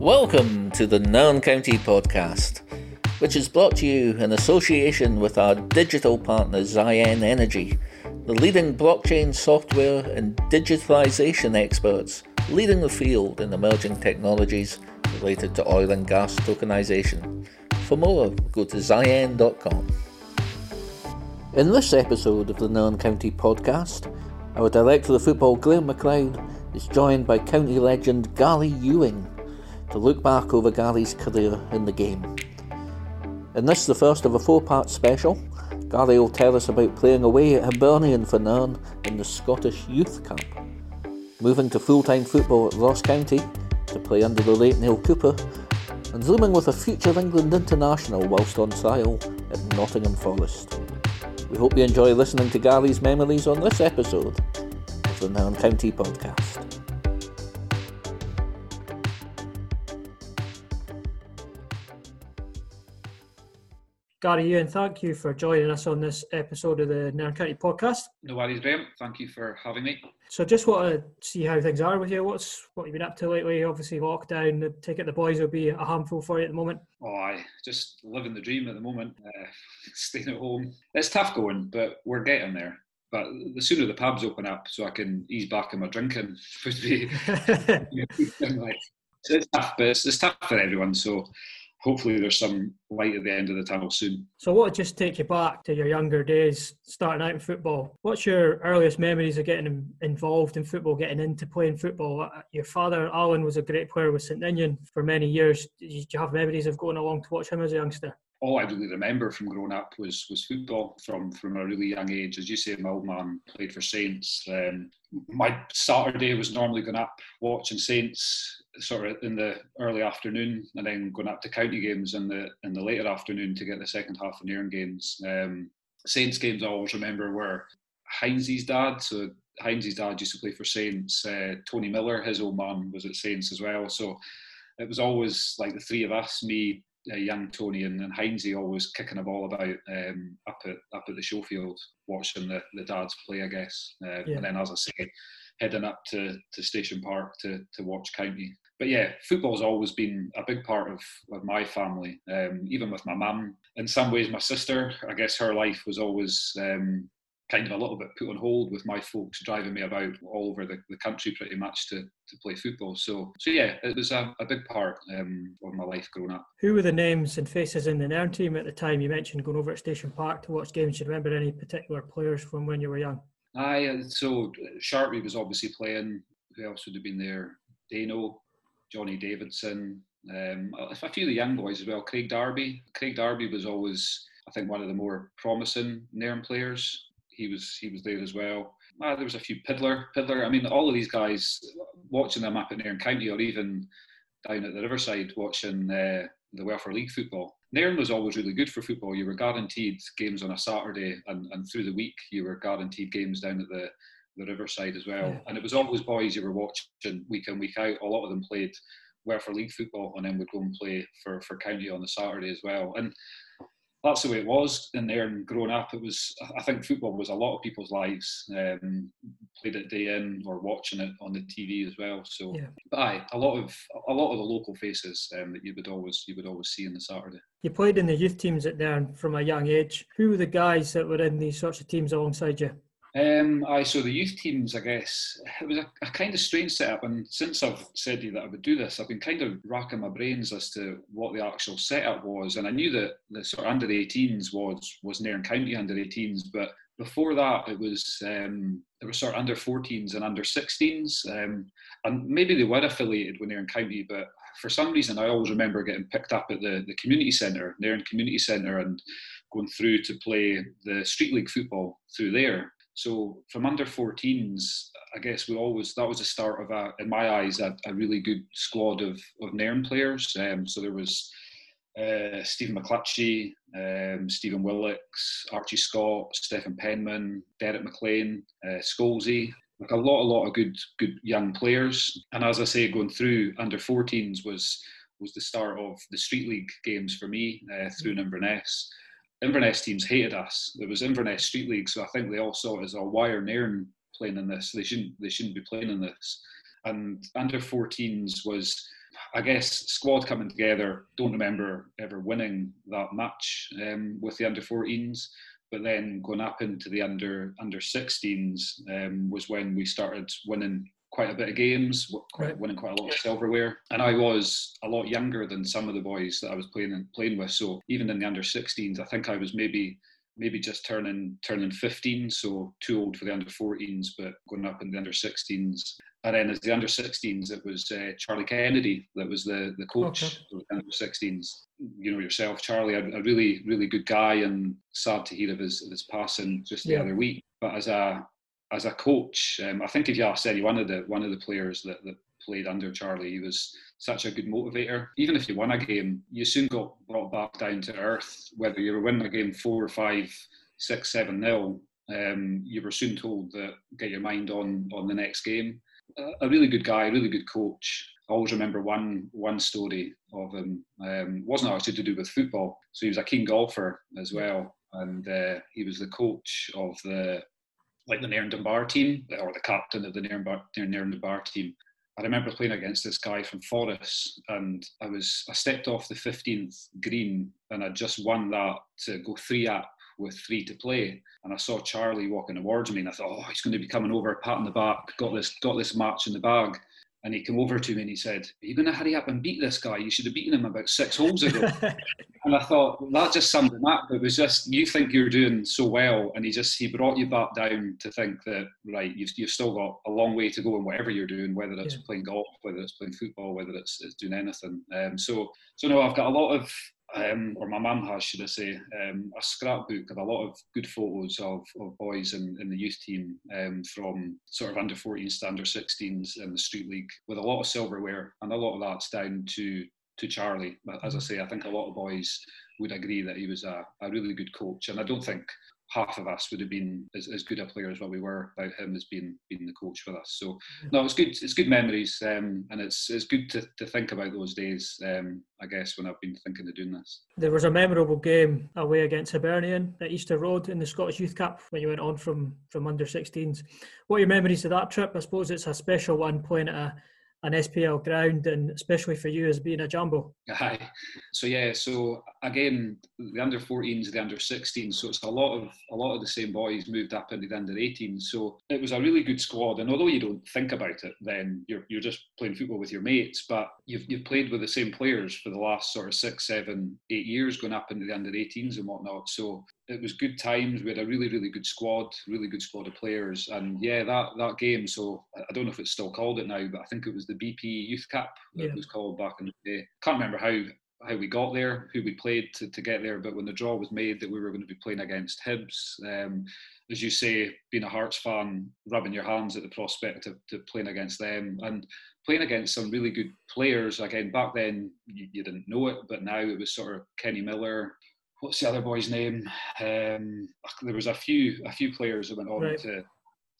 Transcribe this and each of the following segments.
Welcome to the Nairn County Podcast, which is brought to you in association with our digital partner Ziyen Energy, the leading blockchain software and digitalization experts leading the field in emerging technologies related to oil and gas tokenization. For more, go to ziyen.com. In this episode of the Nairn County Podcast, our Director of Football, Graham McLeod, is joined by county legend Garry Ewing to look back over Garry's career in the game. In this, the first of a four part special, Garry will tell us about playing away at Hibernian for Nairn in the Scottish Youth Cup, moving to full time football at Ross County to play under the late Neale Cooper, and zooming with a future England international whilst on trial at Nottingham Forest. We hope you enjoy listening to Garry's memories on this episode of the Nairn County Podcast. Garry Ewing, thank you for joining us on this episode of the Nairn County podcast. No worries, Graham. Thank you for having me. So, just want to see how things are with you. What's what you've been up to lately? Obviously, lockdown. The take it the boys will be a handful for you at the moment. Oh, I just living the dream at the moment. Uh, staying at home. It's tough going, but we're getting there. But the sooner the pubs open up, so I can ease back in my drinking, would be. So it's tough, but it's, it's tough for everyone. So hopefully there's some light at the end of the tunnel soon. So, what would just take you back to your younger days, starting out in football? What's your earliest memories of getting involved in football, getting into playing football? Uh, your father, Alan, was a great player with St Ninian for many years. Did you have memories of going along to watch him as a youngster? All I really remember from growing up was was football from from a really young age. As you say, my old man played for Saints. Um, my Saturday was normally going up watching Saints sort of in the early afternoon, and then going up to county games in the in the later afternoon to get the second half of Nairn games. Um, Saints games I always remember were Heinz's dad. So Heinz's dad used to play for Saints. Uh, Tony Miller, his old man, was at Saints as well. So it was always like the three of us, me, uh, young Tony and, and Heinzie always kicking a ball about um, up at up at the showfield, watching the, the dads play, I guess. Uh, yeah. And then, as I say, heading up to, to Station Park to, to watch county. But yeah, football's always been a big part of, of my family, um, even with my mum. In some ways, my sister, I guess her life was always um, kind of a little bit put on hold with my folks driving me about all over the, the country pretty much to, to play football. So, so yeah, it was a, a big part um, of my life growing up. Who were the names and faces in the Nairn team at the time? You mentioned going over at Station Park to watch games. Do you remember any particular players from when you were young? I uh, so Sharpie was obviously playing. Who else would have been there? Dano, Johnny Davidson, um, a few of the young boys as well. Craig Darby. Craig Darby was always, I think, one of the more promising Nairn players he was he was there as well. Ah, there was a few Piddler, Piddler. I mean, all of these guys watching them up in Nairn County or even down at the Riverside watching uh, the Welfare League football. Nairn was always really good for football. You were guaranteed games on a Saturday, and, and through the week you were guaranteed games down at the the Riverside as well. Yeah. And it was always boys you were watching week in week out. A lot of them played Welfare League football and then would go and play for for county on the Saturday as well. And that's the way it was in there and growing up. It was, I think, football was a lot of people's lives. Um, played it day in or watching it on the TV as well. So, yeah. but aye, a lot of a lot of the local faces um, that you would always you would always see on the Saturday. You played in the youth teams at there from a young age. Who were the guys that were in these sorts of teams alongside you? Um, I so the youth teams, I guess it was a, a, kind of strange setup. And since I've said to you that I would do this, I've been kind of racking my brains as to what the actual setup was. And I knew that the sort of under 18s was was Nairn County under 18s, but before that it was um, there were sort of under 14s and under 16s, um, and maybe they were affiliated with Nairn County, but for some reason I always remember getting picked up at the the community centre, Nairn Community Centre, and going through to play the street league football through there so from under 14s, I guess we always that was the start of a, in my eyes, a, a really good squad of of Nairn players. Um, so there was uh, Stephen McClutchy, um, Stephen Willocks, Archie Scott, Stephen Penman, Derek McLean, uh, Scholesy, like a lot, a lot of good, good young players. And as I say, going through under 14s was was the start of the street league games for me uh, through Inverness. Inverness teams hated us. There was Inverness Street League, so I think they all saw it as a wire Nairn playing in this. They shouldn't they shouldn't be playing in this. And under 14s was I guess squad coming together. Don't remember ever winning that match um, with the under 14s, but then going up into the under under 16s um, was when we started winning quite a bit of games, quite, winning quite a lot of silverware. And I was a lot younger than some of the boys that I was playing playing with. So even in the under 16s, I think I was maybe maybe just turning turning 15, so too old for the under 14s, but going up in the under 16s. And then as the under 16s, it was uh, Charlie Kennedy that was the the coach okay. of the under 16s. You know yourself, Charlie, a, a, really really good guy, and sad to hear of his of his passing just the yeah. other week. But as a as a coach, um, I think if you asked any one of the one of the players that, that played under Charlie, he was such a good motivator. Even if you won a game, you soon got brought back down to earth. Whether you were winning a game four or five, six, seven nil, um, you were soon told that get your mind on on the next game. a really good guy, really good coach. I always remember one one story of him. Um, wasn't actually to do with football. So he was a keen golfer as well, and uh, he was the coach of the like the Nairn Dunbar team or the captain of the Nairn Dunbar team. I remember playing against this guy from Forres, and I was I stepped off the 15th green, and I just won that to go three up with three to play. And I saw Charlie walking towards me, and I thought, oh, he's going to be coming over, pat on the back, got this got this match in the bag. And he came over to me and he said, Are you going to hurry up and beat this guy? You should have beaten him about six holes ago. and I thought, well, that just summed him up. It was just, you think you're doing so well. And he just, he brought you back down to think that, right, you've, you've still got a long way to go in whatever you're doing, whether it's yeah. playing golf, whether it's playing football, whether it's, it's doing anything. Um, so, so no, I've got a lot of um, or my mum has, should I say, um, a scrapbook of a lot of good photos of, of boys in, in the youth team um, from sort of under 14s to under 16s in the street league with a lot of silverware, and a lot of that's down to to Charlie. But as I say, I think a lot of boys would agree that he was a, a really good coach, and I don't think half of us would have been as, as good a player as what we were without him as being being the coach with us. So no, it's good. It's good memories, um, and it's it's good to, to think about those days. Um, I guess when I've been thinking of doing this. There was a memorable game away against Hibernian at Easter Road in the Scottish Youth Cup when you went on from from under 16s. What are your memories of that trip? I suppose it's a special one playing at a an SPL ground, and especially for you as being a jumbo. Aye. So yeah. So again, the under 14s, the under 16s. So it's a lot of a lot of the same boys moved up into the under 18s. So it was a really good squad. And although you don't think about it, then you're you're just playing football with your mates. But you've you've played with the same players for the last sort of six, seven, eight years, going up into the under 18s and whatnot. So it was good times. We had a really, really good squad, really good squad of players, and yeah, that that game. So I don't know if it's still called it now, but I think it was the BP Youth Cup that yeah. was called back in the day. Can't remember how how we got there, who we played to, to get there, but when the draw was made that we were going to be playing against Hibs, um, as you say, being a Hearts fan, rubbing your hands at the prospect of, of playing against them and playing against some really good players. Again, back then you, you didn't know it, but now it was sort of Kenny Miller, what's the other boy's name? Um, there was a few a few players that went on right. to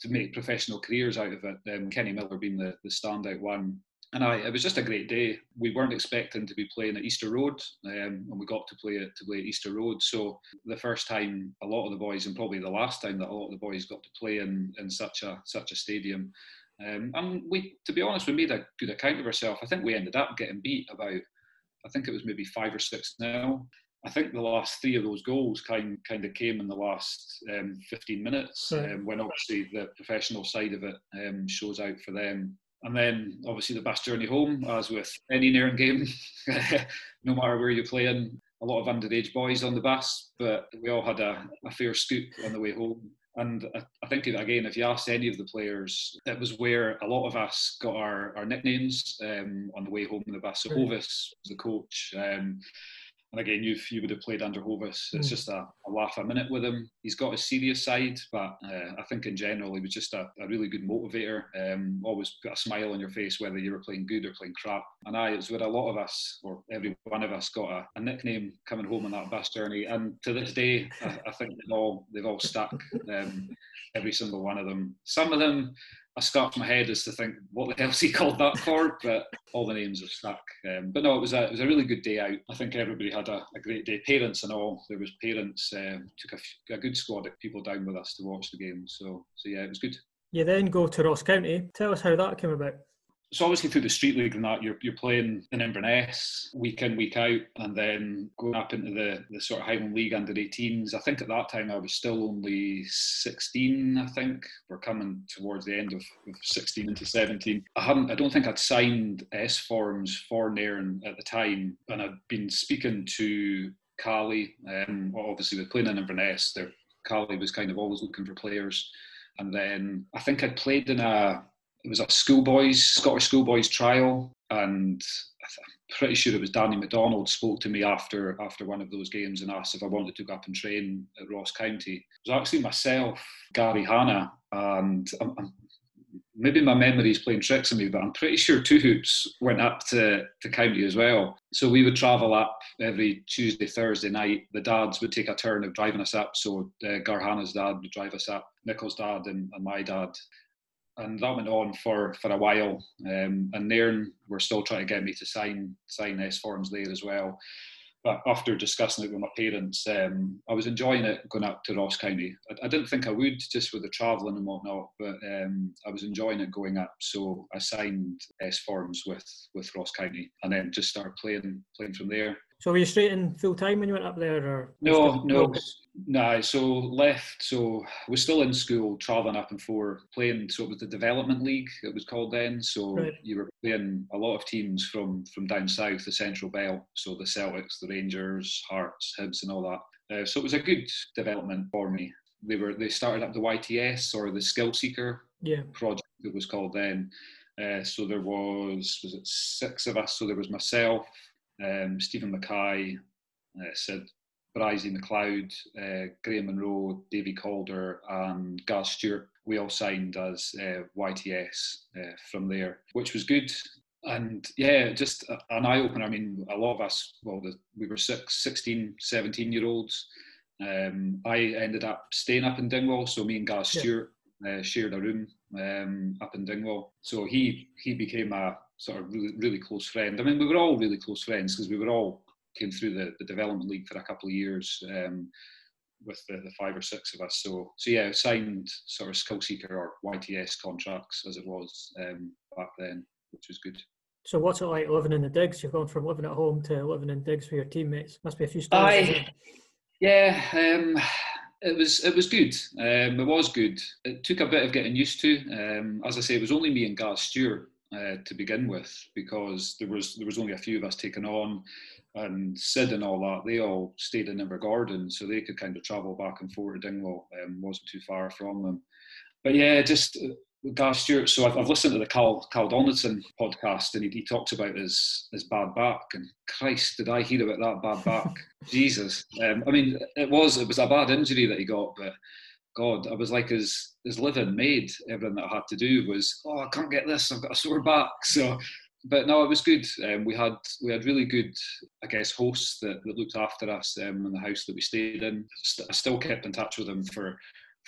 to make professional careers out of it. Um, Kenny Miller being the, the standout one. And I, it was just a great day. We weren't expecting to be playing at Easter Road, um, and we got to play it to play at Easter Road. So the first time, a lot of the boys, and probably the last time that a lot of the boys got to play in in such a such a stadium. Um, and we, to be honest, we made a good account of ourselves. I think we ended up getting beat about, I think it was maybe five or six now. I think the last three of those goals kind kind of came in the last um, 15 minutes right. um, when obviously the professional side of it um, shows out for them. And then obviously the bus journey home, as with any Nairn game, no matter where you're playing, a lot of underage boys on the bus, but we all had a, a fair scoop on the way home. And I, I think, again, if you ask any of the players, it was where a lot of us got our, our nicknames um, on the way home in the bus. So Hovis was the coach. Um, and again, you you would have played under Hovis. It's mm. just a, a, laugh a minute with him. He's got a serious side, but uh, I think in general he was just a, a really good motivator. Um, always put a smile on your face whether you were playing good or playing crap. And I, it's where a lot of us, or every one of us, got a, a nickname coming home on that bus journey. And to this day, I, I think they've all they've all stuck. Um, every single one of them. Some of them I scratch my head as to think what the hell's he called that for, but all the names are stuck. Um, but no, it was a it was a really good day out. I think everybody had a, a great day. Parents and all. There was parents um, took a, a, good squad of people down with us to watch the game. So so yeah, it was good. You then go to Ross County. Tell us how that came about. So obviously through the street league and that, you're, you're playing in Inverness week in, week out, and then going up into the, the sort of Highland League under 18s. I think at that time I was still only 16, I think. We're coming towards the end of, of 16 into 17. I hadn't, I don't think I'd signed S forms for Nairn at the time, and I'd been speaking to Cali, um, obviously with playing in Inverness, there, Cali was kind of always looking for players. And then I think I'd played in a it was a schoolboys Scottish schoolboys trial, and I'm pretty sure it was Danny McDonald spoke to me after after one of those games and asked if I wanted to go up and train at Ross County. It was actually myself, Gary Hanna, and I'm, I'm, maybe my memory is playing tricks on me, but I'm pretty sure Two Hoops went up to, to County as well. So we would travel up every Tuesday, Thursday night. The dads would take a turn of driving us up. So uh, Gary Hanna's dad would drive us up, Nichols' dad and, and my dad and that went on for, for a while. Um, and Nairn were still trying to get me to sign sign S forms there as well. But after discussing it with my parents, um, I was enjoying it going up to Ross County. I, I, didn't think I would just with the travelling and whatnot, but um, I was enjoying it going up. So I signed S forms with with Ross County, and then just started playing playing from there. So were you straight in full time when you went up there, or no, no, no? So left. So was still in school, travelling up and forth, playing. So it was the development league. It was called then. So right. you were playing a lot of teams from from down south, the Central Belt. So the Celtics, the Rangers, Hearts, Hibs, and all that. Uh, so it was a good development for me. They were they started up the YTS or the Skill Seeker yeah. project. It was called then. Uh, so there was was it six of us. So there was myself, um, Stephen Mackay, uh, Sid Bryzy McLeod, uh, Graham Monroe, Davy Calder, and Gaz Stewart. We all signed as uh, YTS uh, from there, which was good. And yeah, just an eye opener. I mean, a lot of us, well, the, we were six, 16, 17 year olds. Um, I ended up staying up in Dingwall, so me and Gaz yeah. Stewart uh, shared a room um, up in Dingwall. So he he became a sort of really, really close friend. I mean, we were all really close friends because we were all came through the, the development league for a couple of years um, with the, the, five or six of us. So, so yeah, signed sort of skill seeker or YTS contracts as it was um, back then, which was good. So, what's it like living in the digs? You've gone from living at home to living in digs with your teammates. Must be a few stories. I, yeah, um, it was it was good. Um, it was good. It took a bit of getting used to. Um, as I say, it was only me and Gaz Stewart uh, to begin with because there was there was only a few of us taken on, and Sid and all that they all stayed in Invergordon, so they could kind of travel back and forth to Dingwall. Um, wasn't too far from them, but yeah, just. Uh, Gaz Stewart, so I've, I've, listened to the Carl, Carl Donaldson podcast and he, he talks about his, his bad back and Christ, did I hear about that bad back? Jesus. Um, I mean, it was, it was a bad injury that he got, but God, I was like his his living made. Everything that I had to do was, oh, I can't get this. I've got a sore back. So, but no, it was good. Um, we had we had really good, I guess, hosts that, that looked after us um, in the house that we stayed in. I still kept in touch with them for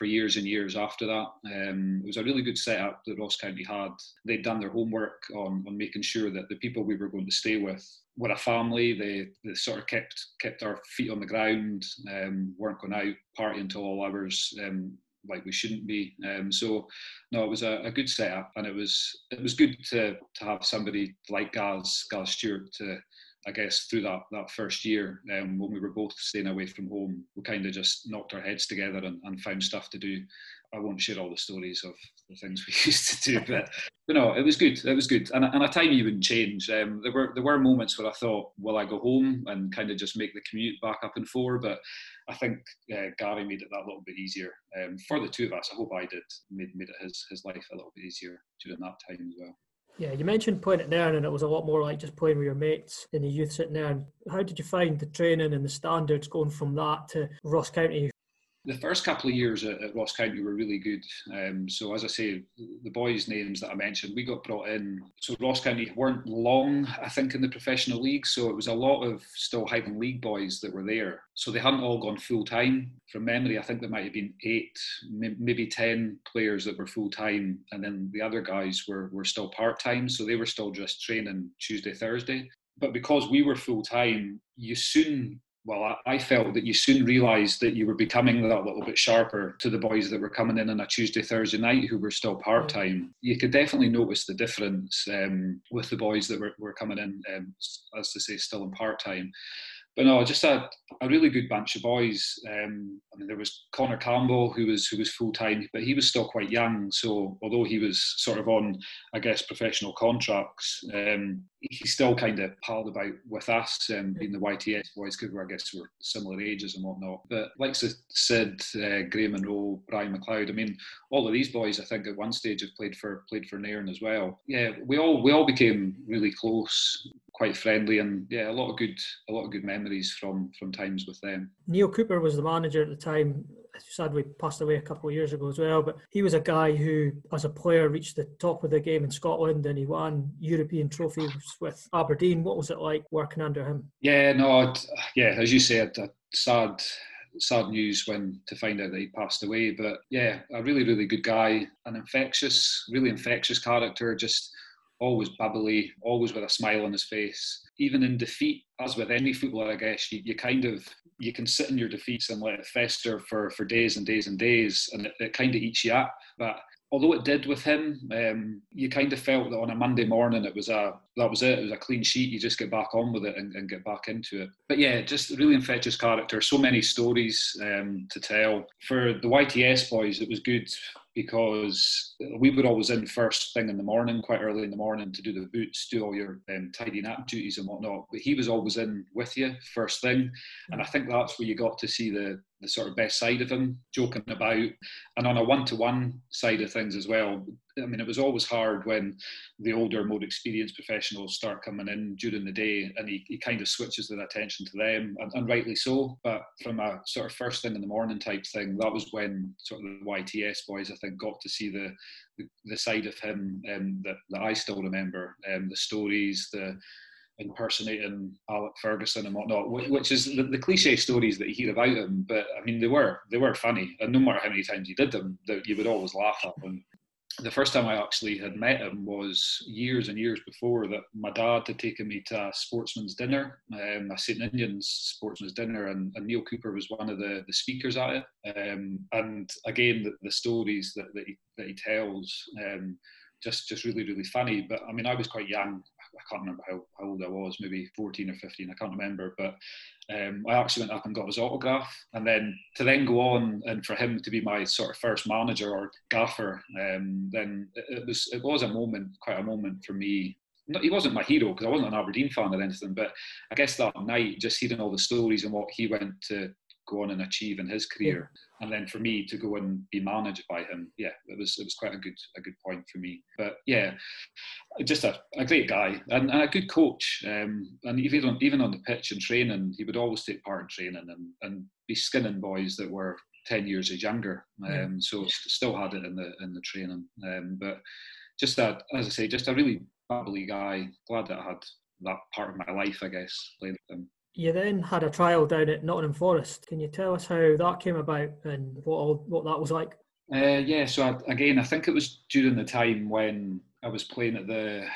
for years and years after that. Um, it was a really good setup that Ross County had. They'd done their homework on, on making sure that the people we were going to stay with were a family. They, they sort of kept kept our feet on the ground, um, weren't going out partying until all hours. Um, like we shouldn't be. Um, so no, it was a, a, good setup, and it was it was good to to have somebody like Gaz Gaz Stewart to I guess through that that first year um, when we were both staying away from home, we kind of just knocked our heads together and, and, found stuff to do. I won't share all the stories of the things we used to do, but, but no, it was good. It was good, and, and a time you wouldn't change. Um, there were there were moments where I thought, will I go home and kind of just make the commute back up and forth? But I think uh, Gary made it that little bit easier um, for the two of us. I hope I did made made it his his life a little bit easier during that time as well. Yeah, you mentioned playing at Nairn and it was a lot more like just playing with your mates in the youth at Nairn. How did you find the training and the standards going from that to Ross County? The first couple of years at, at Ross County were really good. Um, so as I say, the boys' names that I mentioned, we got brought in. So Ross County weren't long, I think, in the professional league. So it was a lot of still Highland League boys that were there. So they hadn't all gone full time. From memory, I think there might have been eight, maybe ten players that were full time, and then the other guys were were still part time. So they were still just training Tuesday, Thursday. But because we were full time, you soon well, I, felt that you soon realised that you were becoming that little bit sharper to the boys that were coming in on a Tuesday, Thursday night who were still part time. You could definitely notice the difference um, with the boys that were, were coming in, um, as to say, still in part time but no, just a, a really good bunch of boys. Um, I mean, there was Connor Campbell who was who was full time, but he was still quite young. So although he was sort of on, I guess, professional contracts, um, he still kind of palled about with us, um, being the YTS boys, because I guess we're similar ages and whatnot. But like Sid, uh, Graham Monroe, Brian McLeod, I mean, all of these boys, I think at one stage have played for played for Nairn as well. Yeah, we all we all became really close quite friendly and yeah, a lot of good a lot of good memories from from times with them. Neale Cooper was the manager at the time. Sadly, passed away a couple of years ago as well. But he was a guy who, as a player, reached the top of the game in Scotland, and he won European trophies with Aberdeen. What was it like working under him? Yeah, no, yeah, as you said, sad sad news when to find out that he passed away. But yeah, a really, really good guy, an infectious, really infectious character. Just always bubbly, always with a smile on his face. Even in defeat, as with any footballer, I guess, you, you kind of you can sit in your defeats and let it fester for, for days and days and days, and it, it kind of eats you up. But although it did with him, um, you kind of felt that on a Monday morning it was a that was it. It was a clean sheet. You just get back on with it and, and get back into it. But yeah, just really infectious character. So many stories um, to tell. For the YTS boys, it was good because we were always in first thing in the morning, quite early in the morning, to do the boots, do all your um, tidying up duties and whatnot. But he was always in with you first thing, and I think that's where you got to see the the sort of best side of him, joking about, and on a one-to-one side of things as well. I mean, it was always hard when the older, more experienced professionals start coming in during the day, and he, he kind of switches their attention to them, and, and rightly so. But from a sort of first thing in the morning type thing, that was when sort of the YTS boys, I think, got to see the the, the side of him um, that, that I still remember, um, the stories, the impersonating Alex Ferguson and whatnot, which is the, the, cliche stories that you hear about him. But I mean, they were they were funny, and no matter how many times you did them, that you would always laugh at them. The first time I actually had met him was years and years before that. My dad had taken me to a sportsman's dinner, um, a St Ninian's sportsman's dinner, and, and, Neale Cooper was one of the, the speakers at it. Um, and again, the, the, stories that, that, he, that he tells. Um, just just really really funny. But I mean, I was quite young. I can't remember how, how old I was, maybe 14 or 15. I can't remember. But um, I actually went up and got his autograph, and then to then go on and for him to be my sort of first manager or gaffer, um, then it, it was it was a moment, quite a moment for me he wasn't my hero because I wasn't an Aberdeen fan or anything, but I guess that night, just hearing all the stories and what he went to go on and achieve in his career, and then for me to go and be managed by him, yeah, it was it was quite a good a good point for me. But yeah, just a, a great guy and, and a good coach. Um, and even on, even on the pitch and training, he would always take part in training and, and be skinning boys that were ten years younger. Um. So still had it in the in the training. Um, but just that, as I say, just a really bubbly guy. Glad that I had that part of my life, I guess, playing with him. You then had a trial down at Nottingham Forest. Can you tell us how that came about and what all, what that was like? Uh, yeah, so I, again, I think it was during the time when I was playing at the.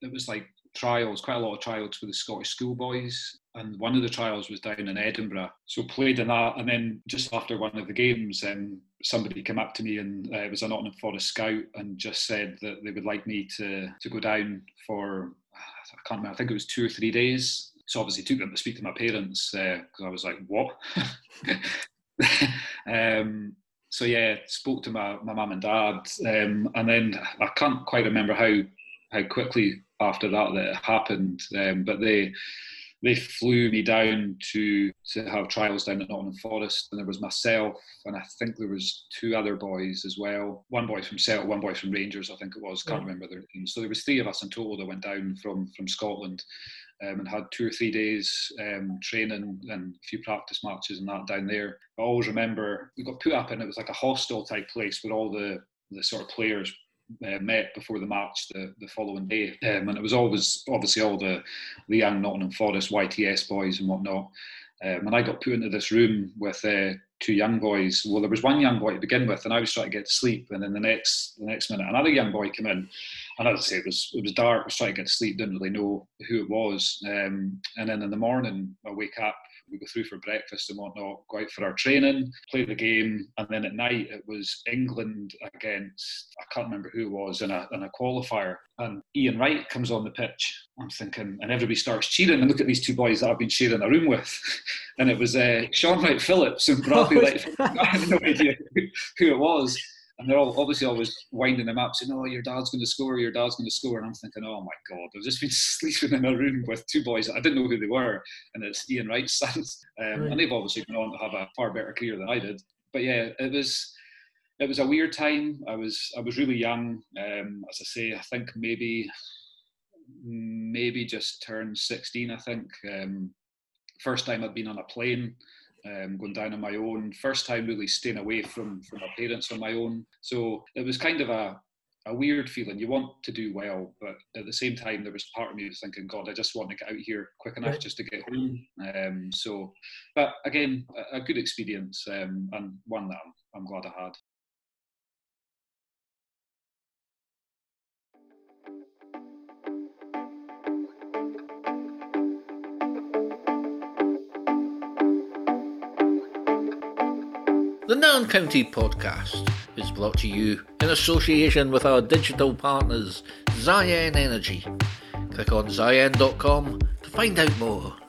It was like trials, quite a lot of trials for the Scottish schoolboys, and one of the trials was down in Edinburgh. So played in that, and then just after one of the games, um, somebody came up to me and uh, it was a Nottingham Forest scout and just said that they would like me to to go down for I can't remember. I think it was two or three days so obviously took them to speak to my parents because uh, I was like, what? um, so yeah, spoke to my, my mum and dad, um, and then I can't quite remember how how quickly after that that it happened, um, but they they flew me down to to have trials down at Nottingham Forest, and there was myself, and I think there was two other boys as well. One boy from Celtic, one boy from Rangers, I think it was. Can't yeah. remember their names. So there was three of us in total that went down from from Scotland, um, and had two or three days um, training and a few practice matches and that down there. I always remember we got put up and it was like a hostel type place where all the the sort of players uh, met before the match the, the following day. Um, and it was always obviously all the, the young Nottingham Forest YTS boys and whatnot. Um, and I got put into this room with uh, two young boys. Well, there was one young boy to begin with, and I was trying to get to sleep. And then the next the next minute, another young boy came in, and as I say, it was it was dark. I was trying to get to sleep, didn't really know who it was. Um, and then in the morning, I wake up we go through for breakfast and whatnot, go out for our training, play the game, and then at night it was England against I can't remember who it was in a in a qualifier, and Ian Wright comes on the pitch. I'm thinking, and everybody starts cheering, and look at these two boys that I've been sharing a room with, and it was uh, Shaun Wright-Phillips and Bradley oh, I had no idea who it was and they're all obviously always winding them up, saying, "Oh, your dad's going to score, your dad's going to score," and I'm thinking, "Oh my god, I've just been sleeping in a room with two boys I didn't know who they were, and it's Ian Wright's sons, um, right. and they've obviously gone on to have a far better career than I did. But yeah, it was it was a weird time. I was I was really young. Um, as I say, I think maybe maybe just turned 16. I think um, first time I'd been on a plane um, going down on my own. First time really staying away from from my parents on my own. So it was kind of a a weird feeling. You want to do well, but at the same time, there was part of me was thinking, God, I just want to get out here quick enough just to get home. Um, so, but again, a, a good experience um, and one that I'm, I'm glad I had. Nairn County podcast is brought to you in association with our digital partners, Ziyen Energy. Click on ziyen.com to find out more.